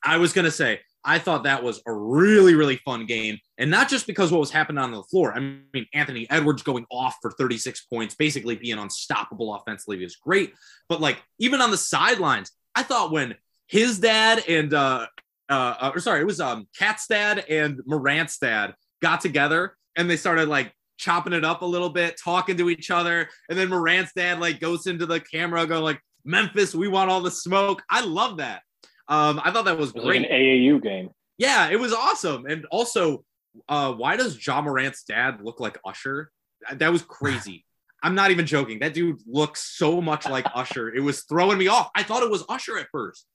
I was gonna say I thought that was a really really fun game, and not just because what was happening on the floor. I mean, Anthony Edwards going off for 36 points, basically being unstoppable offensively was great, but like even on the sidelines, I thought when his dad and uh, uh, uh or sorry, it was um Cat's dad and Morant's dad got together and they started like chopping it up a little bit, talking to each other, and then Morant's dad like goes into the camera, going like, "Memphis, we want all the smoke." I love that. Um, I thought that was was like great. an AAU game. Yeah, it was awesome. And also, uh, why does Ja Morant's dad look like Usher? That was crazy. I'm not even joking. That dude looks so much like Usher. It was throwing me off. I thought it was Usher at first.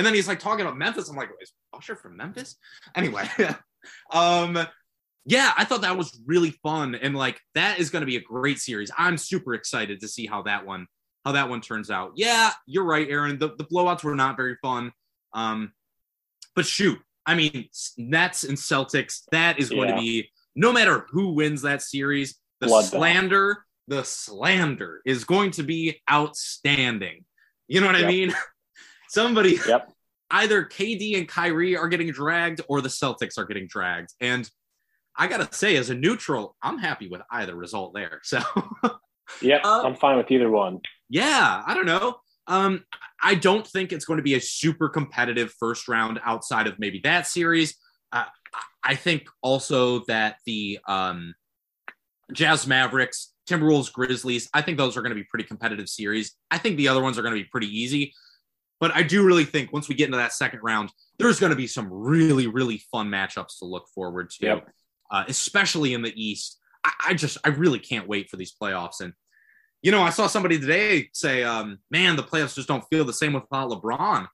And then he's like talking about Memphis. I'm like, is Usher from Memphis? Anyway, um, yeah, I thought that was really fun. And like that is going to be a great series. I'm super excited to see how that one how that one turns out. Yeah, you're right, Aaron. The, the blowouts were not very fun. Um, but shoot, I mean, Nets and Celtics, that is going Yeah. to be no matter who wins that series, the Bloodbath. slander, the slander is going to be outstanding. You know what I mean? Somebody, Yep. either KD and Kyrie are getting dragged or the Celtics are getting dragged. And I gotta say, as a neutral, I'm happy with either result there. So Yep, Uh, I'm fine with either one. yeah, I don't know. Um, I don't think it's going to be a super competitive first round outside of maybe that series. Uh, I think also that the um, Jazz Mavericks, Timberwolves, Grizzlies, I think those are going to be pretty competitive series. I think the other ones are going to be pretty easy. But I do really think once we get into that second round, there's going to be some really, really fun matchups to look forward to, Yep. uh, especially in the East. I, I just, I really can't wait for these playoffs. And you know, I saw somebody today say, um, man, the playoffs just don't feel the same without LeBron.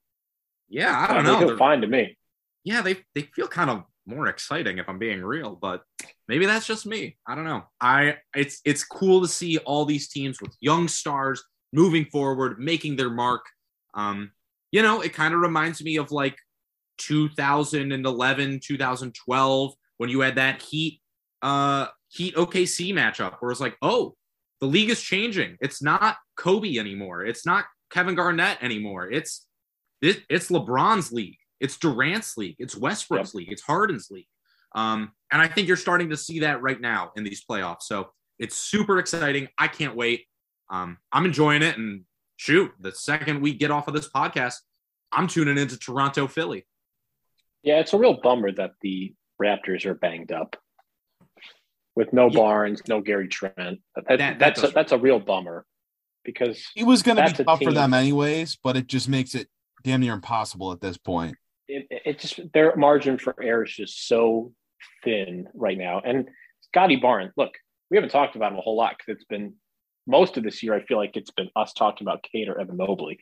Yeah, I don't They know. They're- fine to me. yeah, they, they feel kind of more exciting if I'm being real, but maybe that's just me. I don't know. I it's it's cool to see all these teams with young stars moving forward, making their mark. Um, you know, it kind of reminds me of like 2011, 2012 when you had that Heat uh Heat OKC matchup where it's like, "Oh, the league is changing. It's not Kobe anymore. It's not Kevin Garnett anymore. It's it, it's LeBron's league. It's Durant's league. It's Westbrook's league. It's Harden's league. Um, and I think you're starting to see that right now in these playoffs. So it's super exciting. I can't wait. um, I'm enjoying it. And shoot, the second we get off of this podcast, I'm tuning into Toronto, Philly. Yeah, it's a real bummer that the Raptors are banged up with no Yeah. Barnes, no Gary Trent. That, That- that that's does a, that's a real bummer because It was going to be a tough for them anyways, but it just makes it damn near impossible at this point. it, it just their margin for error is just so thin right now. And Scottie Barnes, look, we haven't talked about him a whole lot because it's been most of this year. I feel like it's been us talking about Cade or Evan Mobley,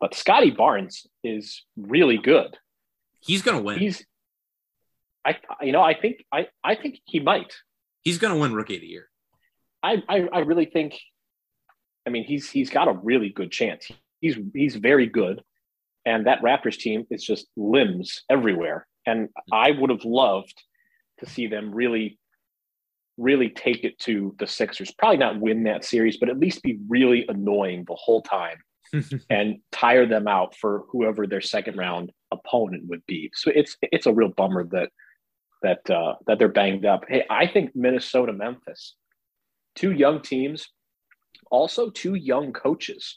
but Scottie Barnes is really good. He's gonna win. He's, I you know, I think I I think he might. He's gonna win Rookie of the Year. I I, I really think. I mean, he's he's got a really good chance. He's he's very good, and that Raptors team is just limbs everywhere. And I would have loved to see them really, really take it to the Sixers. Probably not win that series, but at least be really annoying the whole time and tire them out for whoever their second round opponent would be. So it's it's a real bummer that that uh, that they're banged up. Hey, I think Minnesota, Memphis, two young teams, also two young coaches.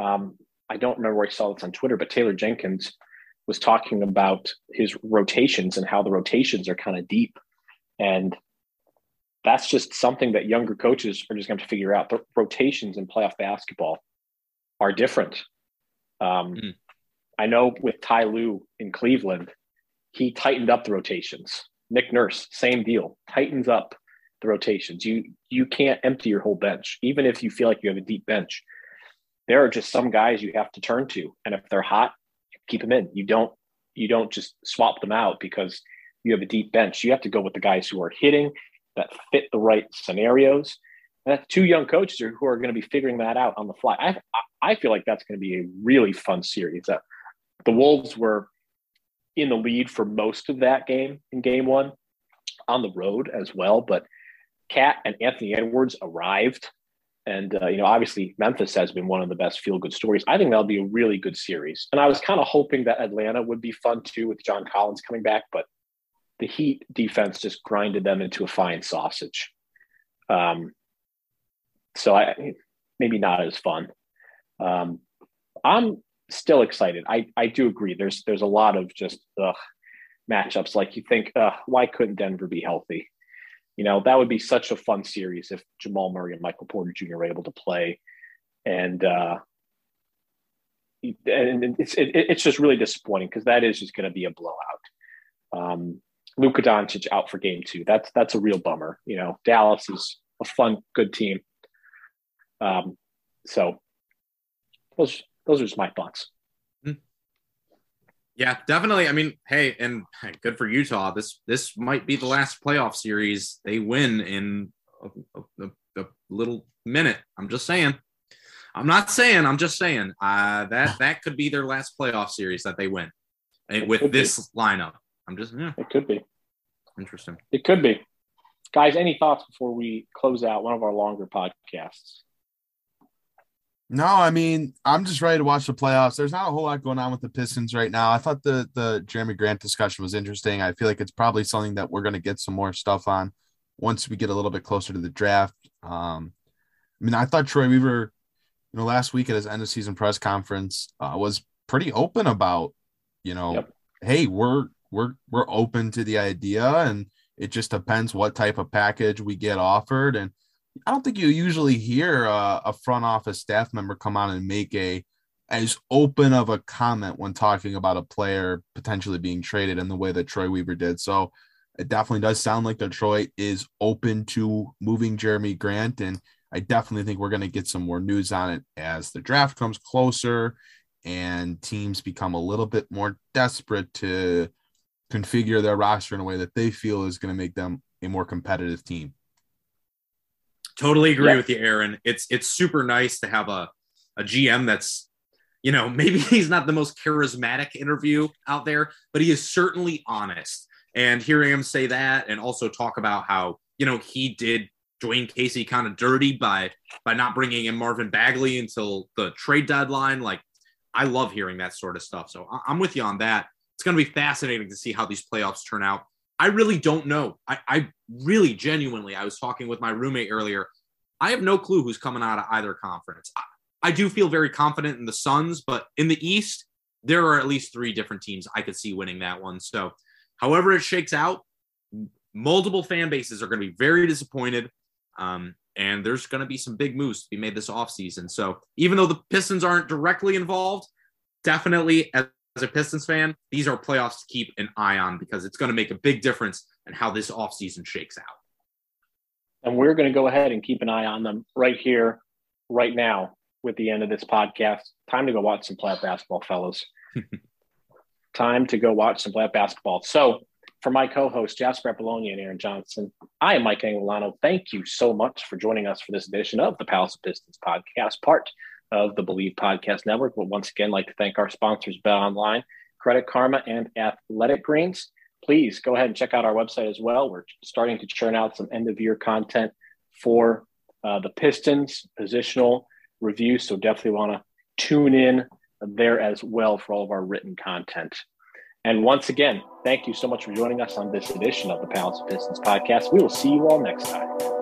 Um, I don't remember where I saw this on Twitter, but Taylor Jenkins was talking about his rotations and how the rotations are kind of deep, and that's just something that younger coaches are just going to figure out. The rotations in playoff basketball are different. Um, Mm. I know with Ty Lue in Cleveland, he tightened up the rotations. Nick Nurse, same deal, tightens up the rotations. You you can't empty your whole bench, even if you feel like you have a deep bench. There are just some guys you have to turn to, and if they're hot, keep them in. You don't you don't just swap them out because you have a deep bench. You have to go with the guys who are hitting that fit the right scenarios. And that's two young coaches who are- who are going to be figuring that out on the fly. I I feel like that's going to be a really fun series. Uh, the Wolves were in the lead for most of that game in game one on the road as well. But Cat and Anthony Edwards arrived. And, uh, you know, obviously Memphis has been one of the best feel good stories. I think that'll be a really good series. And I was kind of hoping that Atlanta would be fun too with John Collins coming back, but the Heat defense just grinded them into a fine sausage. Um, so I maybe not as fun. Um, I'm still excited. I, I do agree. There's there's a lot of just ugh, matchups. Like you think, uh, why couldn't Denver be healthy? You know, that would be such a fun series if Jamal Murray and Michael Porter Jr. were able to play. And uh, and it's it, it's just really disappointing because that is just going to be a blowout. Um, Luka Doncic out for game two. That's that's a real bummer. You know, Dallas is a fun, good team. Um, so those those are just my thoughts. Yeah, definitely. I mean, hey, and good for Utah. This this might be the last playoff series they win in a, a, a little minute. I'm just saying. I'm not saying. I'm just saying. Uh, that that could be their last playoff series that they win eh, with this lineup. I'm just yeah, It could be. interesting. It could be. Guys, any thoughts before we close out one of our longer podcasts? No, I mean, I'm just ready to watch the playoffs. There's not a whole lot going on with the Pistons right now. I thought the the Jerami Grant discussion was interesting. I feel like it's probably something that we're going to get some more stuff on once we get a little bit closer to the draft. Um, I mean, I thought Troy Weaver, you know, last week at his end of season press conference uh, was pretty open about, you know, Yep. hey, we're we're we're open to the idea, and it just depends what type of package we get offered and. I don't think you usually hear a, a front office staff member come out and make a as open of a comment when talking about a player potentially being traded in the way that Troy Weaver did. So it definitely does sound like Detroit is open to moving Jerami Grant. And I definitely think we're going to get some more news on it as the draft comes closer and teams become a little bit more desperate to configure their roster in a way that they feel is going to make them a more competitive team. Totally agree Yeah. with you, Aaron. It's it's super nice to have a a GM that's you know maybe he's not the most charismatic interview out there, but he is certainly honest. And hearing him say that, and also talk about how you know he did Dwane Casey kind of dirty by by not bringing in Marvin Bagley until the trade deadline. Like I love hearing that sort of stuff. So I- I'm with you on that. It's going to be fascinating to see how these playoffs turn out. I really don't know. I, I really genuinely, I was talking with my roommate earlier. I have no clue who's coming out of either conference. I, I do feel very confident in the Suns, but in the East, there are at least three different teams I could see winning that one. So, however it shakes out, multiple fan bases are going to be very disappointed. Um, and there's going to be some big moves to be made this offseason. So, even though the Pistons aren't directly involved, definitely as, as a Pistons fan, these are playoffs to keep an eye on because it's going to make a big difference in how this offseason shakes out. And we're going to go ahead and keep an eye on them right here, right now, with the end of this podcast. Time to go watch some flat basketball, fellas. Time to go watch some flat basketball. So, for my co-host Jasper Apollonia and Aaron Johnson, I am Mike Anguilano. Thank you so much for joining us for this edition of the Palace of Pistons podcast, part of the Bleav Podcast Network. But once again, like to thank our sponsors, Bet Online, Credit Karma, and Athletic Greens. Please go ahead and check out our website as well. We're starting to churn out some end of year content for uh, the Pistons positional review. So definitely want to tune in there as well for all of our written content. And once again, thank you so much for joining us on this edition of the Palace of Pistons podcast. We will see you all next time.